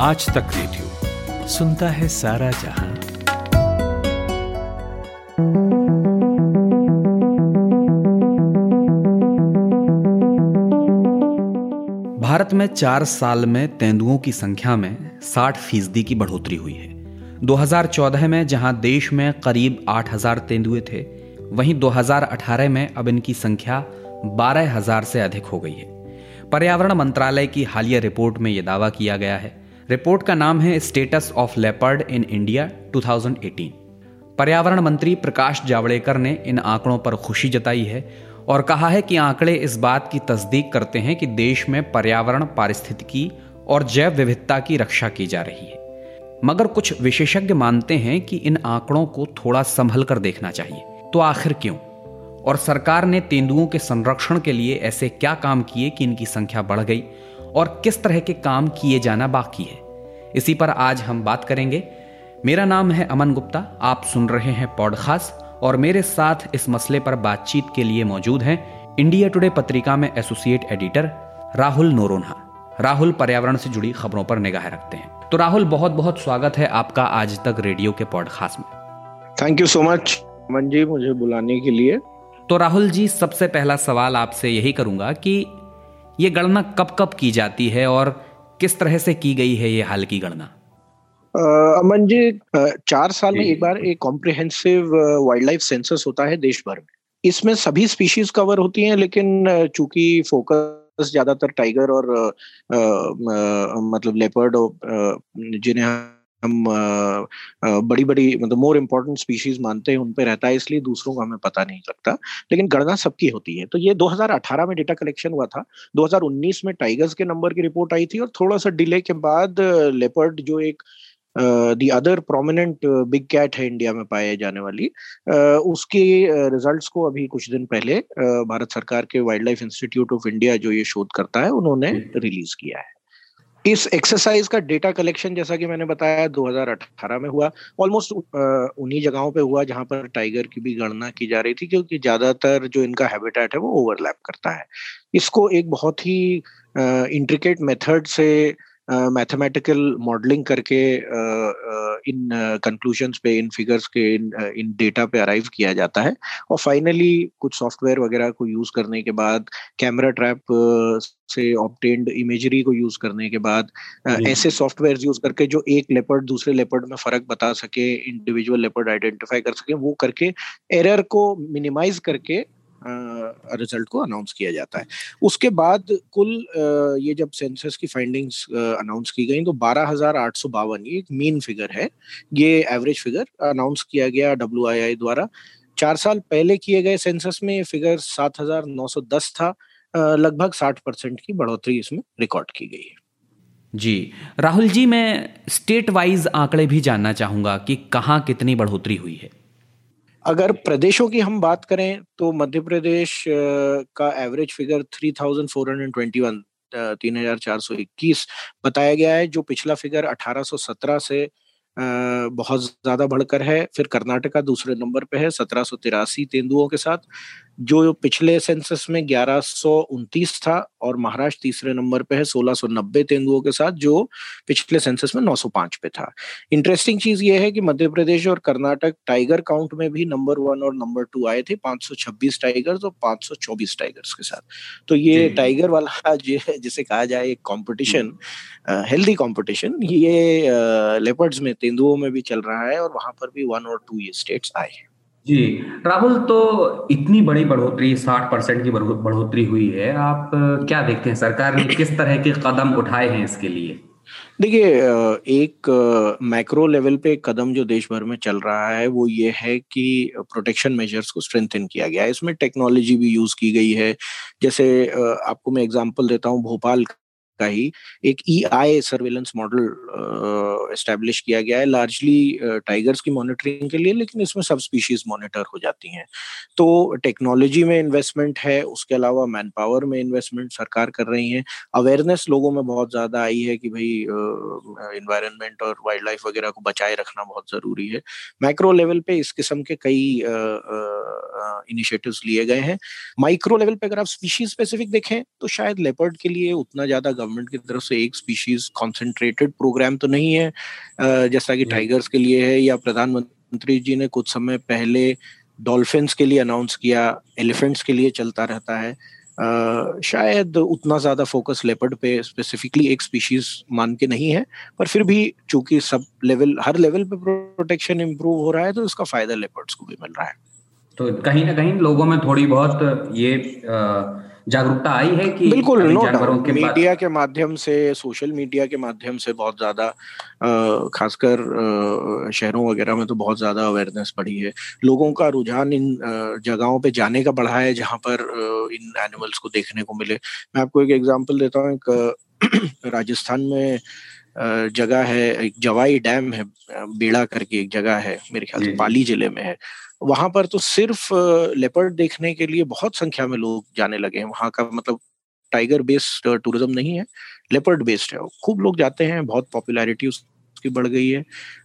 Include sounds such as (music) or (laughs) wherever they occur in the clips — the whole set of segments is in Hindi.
आज तक रेडियो सुनता है सारा जहाँ। भारत में चार साल में तेंदुओं की संख्या में 60 फ़ीसदी की बढ़ोतरी हुई है। 2014 में जहाँ देश में करीब 8000 तेंदुए थे, वहीं 2018 में अब इनकी संख्या 12000 से अधिक हो गई है। पर्यावरण मंत्रालय की हालिया रिपोर्ट में यह दावा किया गया है रिपोर्ट का नाम है status of leopard in India 2018 पर्यावरण मंत्री प्रकाश जावड़ेकर ने इन आंकड़ों पर खुशी जताई है और कहा है कि आंकड़े इस बात की तस्दीक करते हैं कि देश में पर्यावरण, पारिस्थितिकी और जैव विविधता की रक्षा की जा रही है। मगर कुछ विशेषज्ञ मानते हैं कि इन आंकड़ों को थोड़ा संभल कर देखना चाहिए। तो आखिर क्यों? और सरकार ने तेंदुओं के संरक्षण के लिए ऐसे क्या काम किए कि इनकी संख्या बढ़ गई? और किस तरह के काम किए जाना बाकी है। इसी पर आज हम बात करेंगे। मेरा नाम है अमन गुप्ता आप सुन रहे हैं पॉडकास्ट और मेरे साथ इस मसले पर बातचीत के लिए मौजूद हैं इंडिया टुडे पत्रिका में एसोसिएट एडिटर राहुल नोरोन्हा। राहुल पर्यावरण से जुड़ी खबरों पर निगाह रखते हैं। तो राहुल बहुत बहुत स्वागत है आपका आज तक रेडियो के पॉडकास्ट में। Thank you so much Aman ji मुझे बुलाने के लिए। तो राहुल जी सबसे पहला सवाल आपसे यही करूँगा कि ये गणना कब कब की जाती है और किस तरह से की गई है ये हाल की गणना? अमन जी चार साल में एक बार एक कॉम्प्रिहेंसिव वाइल्ड लाइफ सेंसस होता है देश भर में। इसमें सभी स्पीशीज कवर होती हैं लेकिन चूँकि फोकस ज़्यादातर टाइगर और आ, आ, मतलब लेपर्ड जिन्हें हम बड़ी बड़ी मतलब मोर इम्पोर्टेंट स्पीशीज मानते हैं उन पे रहता है इसलिए दूसरों को हमें पता नहीं लगता। लेकिन गणना सबकी होती है। तो ये 2018 में डेटा कलेक्शन हुआ था। 2019 में टाइगर्स के नंबर की रिपोर्ट आई थी और थोड़ा सा डिले के बाद लेपर्ड जो एक the other prominent big cat है इंडिया में पाए जाने वाली uh, उसके रिजल्ट्स को अभी कुछ दिन पहले uh, भारत सरकार के wild life institute of India जो ये शोध करता है उन्होंने रिलीज़ किया है। इस एक्सरसाइज का डेटा कलेक्शन जैसा कि मैंने बताया 2018 में हुआ। ऑलमोस्ट उन्हीं जगहों पे हुआ जहाँ पर टाइगर की भी गणना की जा रही थी, क्योंकि ज़्यादातर जो इनका हैबिटेट है वो ओवरलैप करता है। इसको एक बहुत ही इंट्रिकेट मेथड से मैथमेटिकल मॉडलिंग करके इन कंक्लूजन्स पे इन फिगर्स के इन इन डेटा पे अराइव किया जाता है। और फाइनली कुछ सॉफ्टवेयर वगैरह को यूज़ करने के बाद कैमरा ट्रैप से ऑप्टेंड इमेजरी को यूज़ करने के बाद ऐसे सॉफ्टवेयर यूज़ करके जो एक लेपर्ड दूसरे लेपर्ड में फ़र्क बता सके इंडिविजुअल लेपर्ड आइडेंटिफाई कर सके वो करके एरर को मिनिमाइज करके रिज़ल्ट को अनाउंस किया जाता है। उसके बाद कुल ये जब सेंसस की फाइंडिंग्स अनाउंस की गई तो बारह हज़ार आठ सौ बावन, ये एक मेन फिगर है। ये एवरेज फिगर अनाउंस किया गया डब्ल्यू द्वारा। चार साल पहले किए गए सेंसस में ये फिगर सात हज़ार नौ सौ दस था। लगभग साठ परसेंट की बढ़ोतरी इसमें रिकॉर्ड की गई है। जी। राहुल जी, मैं स्टेट वाइज आंकड़े भी जानना चाहूँगा कि कहाँ कितनी बढ़ोतरी हुई है। अगर प्रदेशों की हम बात करें तो मध्य प्रदेश का average figure three thousand four hundred twenty one तीन हज़ार चार सौ इक्कीस बताया गया है, जो पिछला फिगर अठारह सौ सत्रह से बहुत ज़्यादा बढ़कर है। फिर कर्नाटका दूसरे नंबर पे है सत्रह सौ तिरासी तेंदुओं के साथ जो पिछले सेंसस में ग्यारह था और महाराष्ट्र तीसरे नंबर पे है 1690 तेंदुओं के साथ जो पिछले सेंसस में 905 पे था। इंटरेस्टिंग चीज़ ये है कि मध्य प्रदेश और कर्नाटक टाइगर काउंट में भी नंबर वन और नंबर टू आए थे 526 टाइगर्स और 524 टाइगर्स के साथ। तो ये टाइगर वाला (laughs) जिसे कहा जाए एक कॉम्पिटिशन हेल्दी कॉम्पिटिशन ये लेपर्ड्स में तेंदुओं में भी चल रहा है और वहाँ पर भी वन और टू ये स्टेट्स आए हैं। जी। राहुल तो इतनी बड़ी बढ़ोतरी साठ परसेंट की बढ़ोतरी हुई है। आप क्या देखते हैं? सरकार ने किस तरह के कदम उठाए हैं इसके लिए? देखिए एक मैक्रो लेवल पे कदम जो देश भर में चल रहा है वो ये है कि प्रोटेक्शन मेजर्स को स्ट्रेंथन किया गया है। इसमें टेक्नोलॉजी भी यूज़ की गई है। जैसे आपको मैं एग्जांपल देता हूँ भोपाल का ही एक E I surveillance model establish किया गया है लार्जली टाइगर्स की मॉनिटरिंग के लिए, लेकिन इसमें सब स्पीशीज मॉनिटर हो जाती हैं। तो टेक्नोलॉजी में इन्वेस्टमेंट है, उसके अलावा मैन पावर में इन्वेस्टमेंट सरकार कर रही है। अवेयरनेस लोगों में बहुत ज़्यादा आई है कि भाई इन्वायरमेंट और वाइल्ड लाइफ वगैरह को बचाए रखना बहुत ज़रूरी है। माइक्रो लेवल पे इस किस्म के कई इनिशिएटिव्स लिए गए हैं। माइक्रो लेवल पे अगर आप स्पीशीज स्पेसिफिक देखें तो शायद लेपर्ड के लिए उतना ज़्यादा गवर्नमेंट की तरफ़ से एक स्पीशीज कॉन्सेंट्रेटेड प्रोग्राम तो नहीं है जैसा कि टाइगर्स के लिए है या प्रधानमंत्री जी ने कुछ समय पहले डॉल्फिन्स के लिए अनाउंस किया एलिफेंट्स के लिए चलता रहता है। Uh, शायद उतना ज़्यादा फोकस लेपर्ड पे स्पेसिफिकली एक स्पीशीज मान के नहीं है पर फिर भी चूँकि सब लेवल हर लेवल पे प्रोटेक्शन इम्प्रूव हो रहा है तो इसका फ़ायदा लेपर्ड्स को भी मिल रहा है। तो कहीं ना कहीं लोगों में थोड़ी बहुत ये जागरूकता आई है कि बिल्कुल नो के मीडिया के माध्यम से सोशल मीडिया के माध्यम से बहुत ज़्यादा खासकर शहरों वगैरह में तो बहुत ज़्यादा अवेयरनेस बढ़ी है। लोगों का रुझान इन जगहों पे जाने का बढ़ा है जहाँ पर इन एनिमल्स को देखने को मिले। मैं आपको एक एग्जांपल देता हूँ एक राजस्थान में जगह है एक जवाई डैम है बेड़ा करके एक जगह है मेरे ख्याल से पाली ज़िले में है। वहाँ पर तो सिर्फ़ लेपर्ड देखने के लिए बहुत संख्या में लोग जाने लगे हैं। वहाँ का मतलब टाइगर बेस्ड टूरिज़्म नहीं है लेपर्ड बेस्ड है। खूब लोग जाते हैं बहुत पॉपुलैरिटी उसकी बढ़ गई है।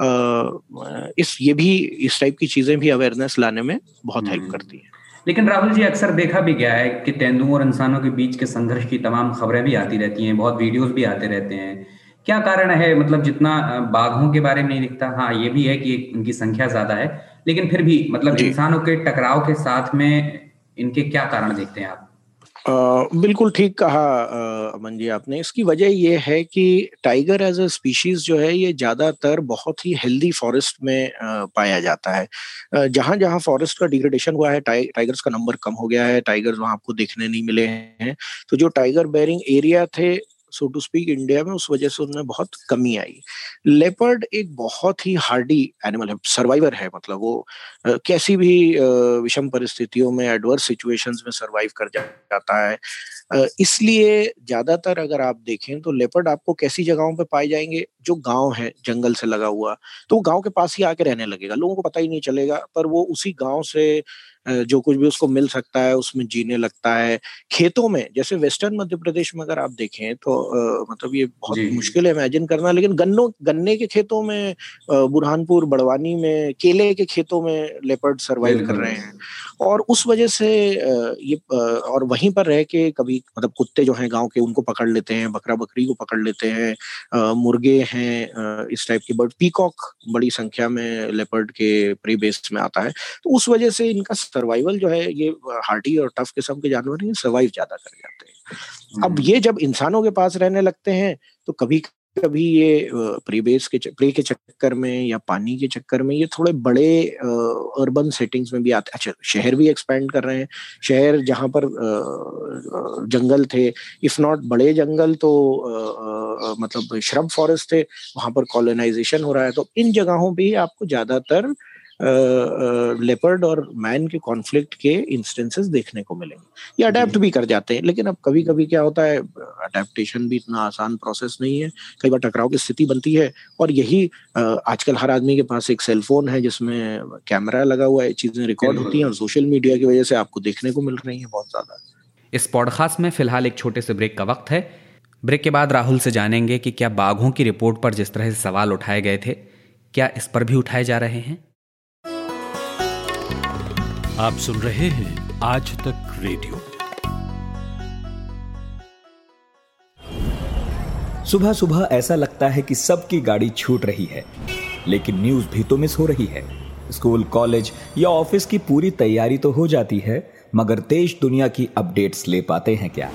आ, इस ये भी इस टाइप की चीज़ें भी अवेयरनेस लाने में बहुत हेल्प हम्म। करती है। लेकिन राहुल जी अक्सर देखा भी गया है कि तेंदुओं और इंसानों के बीच के संघर्ष की तमाम खबरें भी आती रहती हैं बहुत वीडियोस भी आते रहते हैं। क्या कारण है? मतलब जितना बाघों के बारे में नहीं दिखता। हाँ ये भी है कि उनकी संख्या ज़्यादा है। लेकिन फिर भी मतलब इंसानों के टकराव के साथ में इनके क्या कारण देखते हैं आप? Uh, बिल्कुल ठीक कहा अमन जी आपने। इसकी वजह ये है कि टाइगर एज अ स्पीशीज जो है ये ज़्यादातर बहुत ही हेल्दी फॉरेस्ट में uh, पाया जाता है। जहाँ जहाँ फॉरेस्ट का डिग्रेडेशन हुआ है टाइ, टाइगर्स का नंबर कम हो गया है टाइगर्स वहाँ आपको देखने नहीं मिले हैं। तो जो टाइगर बेरिंग एरिया थे सो टू स्पीक इंडिया में, उस वजह से उनमें बहुत कमी आई। लेपर्ड एक बहुत ही हार्डी एनिमल है सर्वाइवर है मतलब वो कैसी भी विषम परिस्थितियों में एडवर्स सिचुएशंस में सर्वाइव कर जाता है। इसलिए ज़्यादातर अगर आप देखें तो लेपर्ड आपको कैसी जगहों पे पाए जाएँगे? जो गाँव है, जंगल से लगा हुआ। तो गाँव के पास ही आके रहने लगेगा, लोगों को पता ही नहीं चलेगा, पर वो उसी गाँव से जो कुछ भी उसको मिल सकता है उसमें जीने लगता है। खेतों में जैसे वेस्टर्न मध्य प्रदेश में अगर आप देखें तो आ, मतलब ये बहुत मुश्किल है इमेजिन करना लेकिन गन्नों गन्ने के खेतों में बुरहानपुर बड़वानी में केले के खेतों में लेपर्ड सर्वाइव कर रहे हैं। और उस वजह से ये और वहीं पर रह के कभी मतलब कुत्ते जो हैं गाँव के उनको पकड़ लेते हैं बकरा बकरी को पकड़ लेते हैं मुर्गे हैं इस टाइप के बर्ड पीकॉक बड़ी संख्या में लेपर्ड के प्री बेस में आता है तो उस वजह से इनका सर्वाइवल जो है ये हार्डी और टफ किस्म के जानवर हैं सर्वाइव ज़्यादा कर जाते हैं अब हम्म। ये जब इंसानों के पास रहने लगते हैं तो कभी कभी ये प्रीबेस के प्री के चक्कर में या पानी के चक्कर में ये थोड़े बड़े अर्बन सेटिंग्स में भी आते अच्छा शहर भी एक्सपेंड कर रहे हैं। शहर जहाँ पर जंगल थे इफ़ नॉट बड़े जंगल तो मतलब श्रब फॉरेस्ट थे, वहाँ पर कॉलोनाइजेशन हो रहा है। तो इन जगहों पर आपको ज़्यादातर लेपर्ड और मैन के कॉन्फ्लिक्ट के इंस्टेंसेस देखने को मिलेंगे। ये अडेप्ट भी कर जाते हैं लेकिन अब कभी कभी क्या होता है अडेप्टेशन भी इतना आसान प्रोसेस नहीं है। कई बार टकराव की स्थिति बनती है और यही आजकल हर आदमी के पास एक सेलफोन है जिसमें कैमरा लगा हुआ है चीज़ें रिकॉर्ड होती हैं और सोशल मीडिया की वजह से आपको देखने को मिल रही है बहुत ज़्यादा। इस पॉडकास्ट में फ़िलहाल एक छोटे से ब्रेक का वक्त है। ब्रेक के बाद राहुल से जानेंगे कि क्या बाघों की रिपोर्ट पर जिस तरह से सवाल उठाए गए थे क्या इस पर भी उठाए जा रहे हैं? आप सुन रहे हैं आज तक रेडियो। सुबह सुबह ऐसा लगता है कि सबकी गाड़ी छूट रही है, लेकिन न्यूज़ भी तो मिस हो रही है। स्कूल, कॉलेज या ऑफ़िस की पूरी तैयारी तो हो जाती है, मगर देश दुनिया की अपडेट्स ले पाते हैं क्या?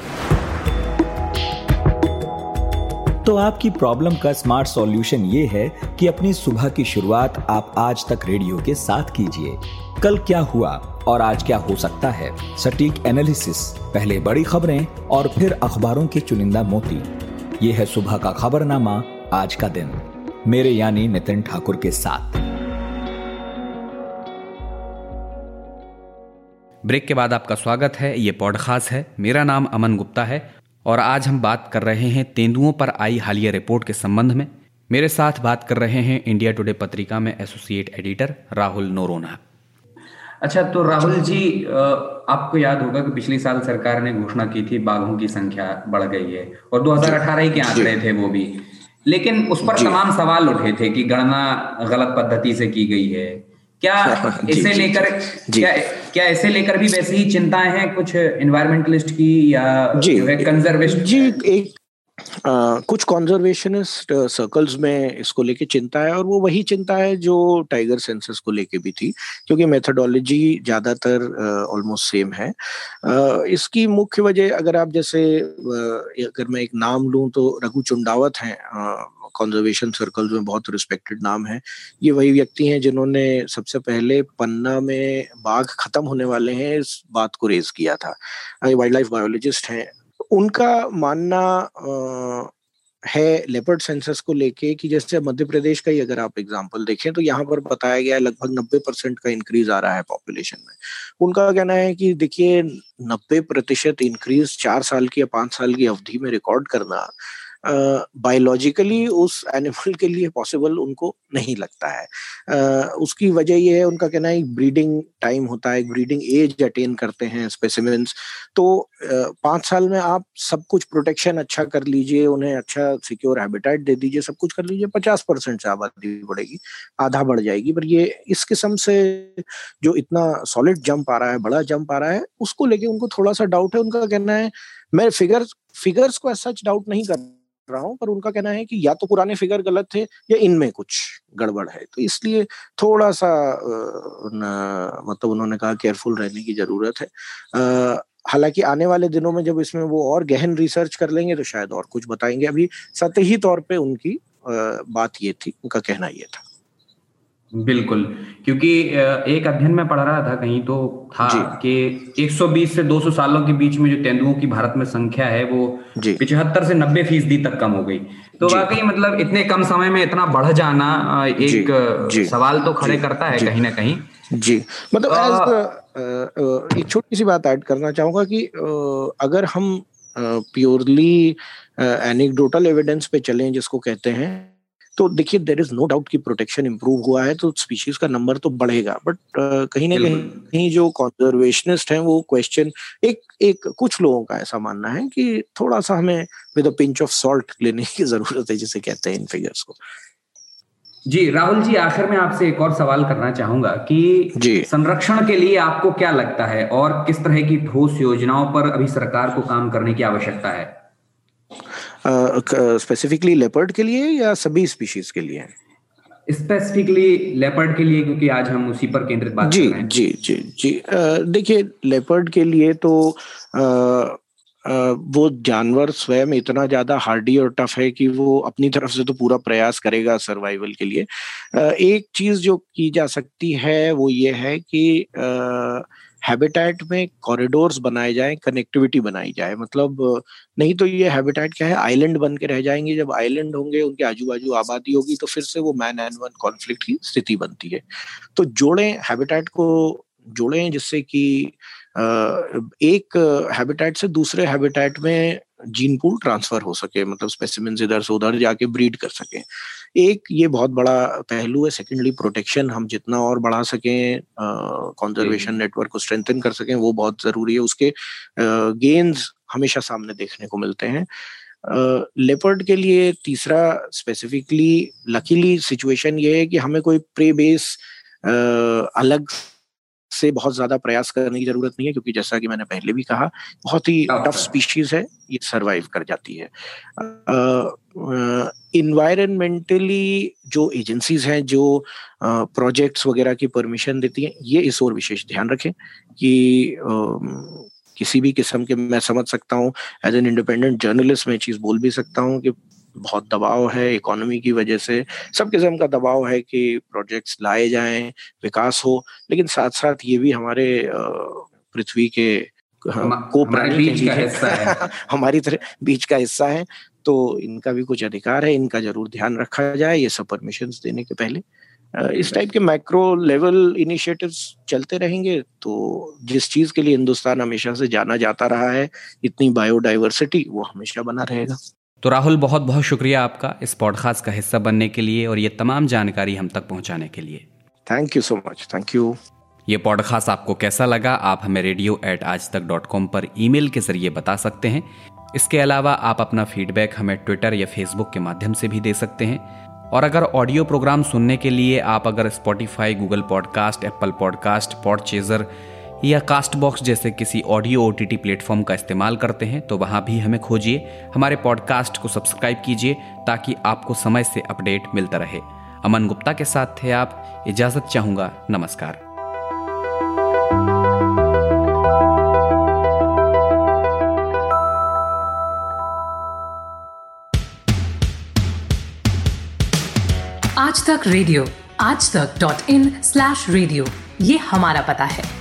तो आपकी प्रॉब्लम का स्मार्ट सॉल्यूशन ये है कि अपनी सुबह की शुरुआत आप आज तक रेडियो के साथ कीजिए। कल क्या हुआ और आज क्या हो सकता है? सटीक एनालिसिस पहले बड़ी खबरें और फिर अखबारों के चुनिंदा मोती। ये है सुबह का खबरनामा आज का दिन। मेरे यानी नितिन ठाकुर के साथ। ब्रेक के बाद आपका स्वागत है। ये पॉडकास्ट है। मेरा नाम अमन गुप्ता है और आज हम बात कर रहे हैं तेंदुओं पर आई हालिया रिपोर्ट के संबंध में। मेरे साथ बात कर रहे हैं इंडिया टुडे पत्रिका में एसोसिएट एडिटर राहुल नोरोना। अच्छा तो राहुल जी आपको याद होगा कि पिछले साल सरकार ने घोषणा की थी बाघों की संख्या बढ़ गई है और 2018 के आंकड़े थे वो भी। लेकिन उस पर तमाम सवाल उठे थे कि गणना गलत पद्धति से की गई है। क्या (laughs) इसे लेकर क्या क्या इसे लेकर भी वैसी ही चिंताएँ हैं कुछ इन्वायरमेंटलिस्ट की या जो कंजर्वेशन जी एक Uh, कुछ कॉन्जर्वेशनिस्ट सर्कल्स में इसको लेके चिंता है और वो वही चिंता है जो टाइगर सेंसस को लेके भी थी क्योंकि मेथडोलॉजी ज़्यादातर ऑलमोस्ट uh, सेम है। Uh, इसकी मुख्य वजह अगर आप जैसे अगर मैं एक नाम लूँ तो रघु चुंडावत हैं कॉन्जर्वेशन सर्कल्स में बहुत रिस्पेक्टेड नाम है। ये वही व्यक्ति हैं जिन्होंने सबसे पहले पन्ना में बाघ खत्म होने वाले हैं, इस बात को रेज किया था। वाइल्ड लाइफ बायोलॉजिस्ट हैं। उनका मानना है लेपर्ड सेंसस को लेके कि जैसे मध्य प्रदेश का ही अगर आप एग्जांपल देखें तो यहाँ पर बताया गया है लगभग नब्बे परसेंट का इंक्रीज आ रहा है पॉपुलेशन में। उनका कहना है कि देखिए, नब्बे प्रतिशत इंक्रीज चार साल की या पाँच साल की अवधि में रिकॉर्ड करना बायोलॉजिकली उस एनिमल के लिए पॉसिबल उनको नहीं लगता है। uh, उसकी वजह यह है उनका कहना है ब्रीडिंग टाइम होता है ब्रीडिंग एज अटेन करते हैं स्पेसिमेंस तो पाँच साल में आप सब कुछ प्रोटेक्शन अच्छा कर लीजिए उन्हें अच्छा सिक्योर हैबिटेट दे दीजिए सब कुछ कर लीजिए पचास परसेंट से आबादी बढ़ेगी आधा बढ़ जाएगी। पर ये इस किस्म से जो इतना सॉलिड जंप आ रहा है बड़ा जंप आ रहा है उसको लेके उनको थोड़ा सा डाउट है। उनका कहना है मैं फिगर फिगर्स को सच डाउट नहीं कर रहा हूँ, पर उनका कहना है कि या तो पुराने फिगर गलत थे या इनमें कुछ गड़बड़ है। तो इसलिए थोड़ा सा मतलब उन्होंने कहा केयरफुल रहने की ज़रूरत है। हालाँकि आने वाले दिनों में जब इसमें वो और गहन रिसर्च कर लेंगे तो शायद और कुछ बताएँगे। अभी सतही तौर पे उनकी बात ये थी, उनका कहना ये था। बिल्कुल। क्योंकि एक अध्ययन में पढ़ रहा था कहीं तो था कि 120 से 200 सालों के बीच में जो तेंदुओं की भारत में संख्या है वो पिछहत्तर से 90 फ़ीसदी तक कम हो गई। तो वाकई मतलब इतने कम समय में इतना बढ़ जाना एक जी, जी, सवाल तो खड़े करता है कहीं ना कहीं। जी। मतलब आ, एक छोटी सी बात ऐड करना चाहूँगा कि अगर हम प्योरली एनिक्डोटल एविडेंस पे चलें जिसको कहते हैं तो देखिए देर इज़ नो डाउट कि प्रोटेक्शन इंप्रूव हुआ है तो स्पीशीज का नंबर तो बढ़ेगा बट uh, कहीं ना कहीं जो कॉन्जर्वेशनिस्ट हैं वो क्वेश्चन एक एक कुछ लोगों का ऐसा मानना है कि थोड़ा सा हमें with a pinch of salt लेने की ज़रूरत है जिसे कहते हैं इन फिगर्स को। जी राहुल जी आखिर में आपसे एक और सवाल करना चाहूँगा कि संरक्षण के लिए आपको क्या लगता है और किस तरह की ठोस योजनाओं पर अभी सरकार को काम करने की आवश्यकता है? स्पेसिफिकली लेपर्ड के लिए या सभी स्पीशीज के लिए? स्पेसिफिकली लेपर्ड के लिए क्योंकि आज हम उसी पर केंद्रित बात जी कर रहे हैं। जी जी जी। देखिए लेपर्ड के लिए तो आ, आ, वो जानवर स्वयं इतना ज़्यादा हार्डी और टफ है कि वो अपनी तरफ़ से तो पूरा प्रयास करेगा सर्वाइवल के लिए। आ, एक चीज़ जो की जा सकती है वो ये है कि हैबिटेट में कॉरिडोर्स बनाए जाएँ, कनेक्टिविटी बनाई जाए। मतलब नहीं तो ये हैबिटेट क्या है, आइलैंड बन के रह जाएँगे। जब आइलैंड होंगे, उनके आजू बाजू आबादी होगी तो फिर से वो मैन एंड वन कॉन्फ्लिक्ट की स्थिति बनती है। तो जोड़े, हैबिटेट को जोड़े जिससे कि एक हैबिटेट से दूसरे हैबिटेट में जीन पूल ट्रांसफ़र हो सके मतलब स्पेसिमेन इधर से उधर जाके ब्रीड कर सके। एक ये बहुत बड़ा पहलू है सेकेंडली प्रोटेक्शन हम जितना और बढ़ा सकें कंजर्वेशन नेटवर्क को स्ट्रेंथन कर सकें वो बहुत ज़रूरी है। उसके गेन्स हमेशा सामने देखने को मिलते हैं। लेपर्ड के लिए तीसरा स्पेसिफिकली लकीली सिचुएशन ये है कि हमें कोई प्रे बेस अलग से बहुत ज़्यादा प्रयास करने की ज़रूरत नहीं है क्योंकि जैसा कि मैंने पहले भी कहा बहुत ही टफ स्पीशीज है। ये सरवाइव कर जाती है। इन्वायरमेंटली uh, जो एजेंसीज हैं जो प्रोजेक्ट्स uh, वगैरह की परमिशन देती हैं ये इस और विशेष ध्यान रखें कि uh, किसी भी किस्म के मैं समझ सकता हूँ एज एन इंडिपेंडेंट जर्नलिस्ट मैं चीज़ बोल भी सकता हूँ कि बहुत दबाव है इकोनॉमी की वजह से। सब किस्म का दबाव है कि प्रोजेक्ट्स लाए जाएँ विकास हो लेकिन साथ साथ ये भी हमारे पृथ्वी के को प्राणी बीच का हिस्सा है। (laughs) हमारी तरह बीच का हिस्सा है। तो इनका भी कुछ अधिकार है इनका ज़रूर ध्यान रखा जाए ये सब परमिशन देने के पहले। इस टाइप के माइक्रो लेवल इनिशिएटिव्स चलते रहेंगे तो जिस चीज़ के लिए हिंदुस्तान हमेशा से जाना जाता रहा है इतनी बायोडाइवर्सिटी वो हमेशा बना रहेगा। तो राहुल बहुत बहुत शुक्रिया आपका इस पॉडकास्ट का हिस्सा बनने के लिए और ये तमाम जानकारी हम तक पहुँचाने के लिए। Thank you so much thank you ये पॉडकास्ट आपको कैसा लगा? आप हमें रेडियो एट आज तक डॉट कॉम पर ईमेल के ज़रिए बता सकते हैं। इसके अलावा आप अपना फीडबैक हमें ट्विटर या फेसबुक के माध्यम से भी दे सकते हैं। और अगर ऑडियो प्रोग्राम सुनने के लिए आप अगर Spotify Google podcast Apple podcast Podchaser या कास्ट बॉक्स जैसे किसी ऑडियो ओ टी प्लेटफॉर्म का इस्तेमाल करते हैं तो वहाँ भी हमें खोजिए। हमारे पॉडकास्ट को सब्सक्राइब कीजिए, ताकि आपको समय से अपडेट मिलता रहे। अमन गुप्ता के साथ थे आप। इजाज़त चाहूँगा। नमस्कार। आज तक रेडियो आज तक डॉट इन स्लैश रेडियो ये हमारा पता है।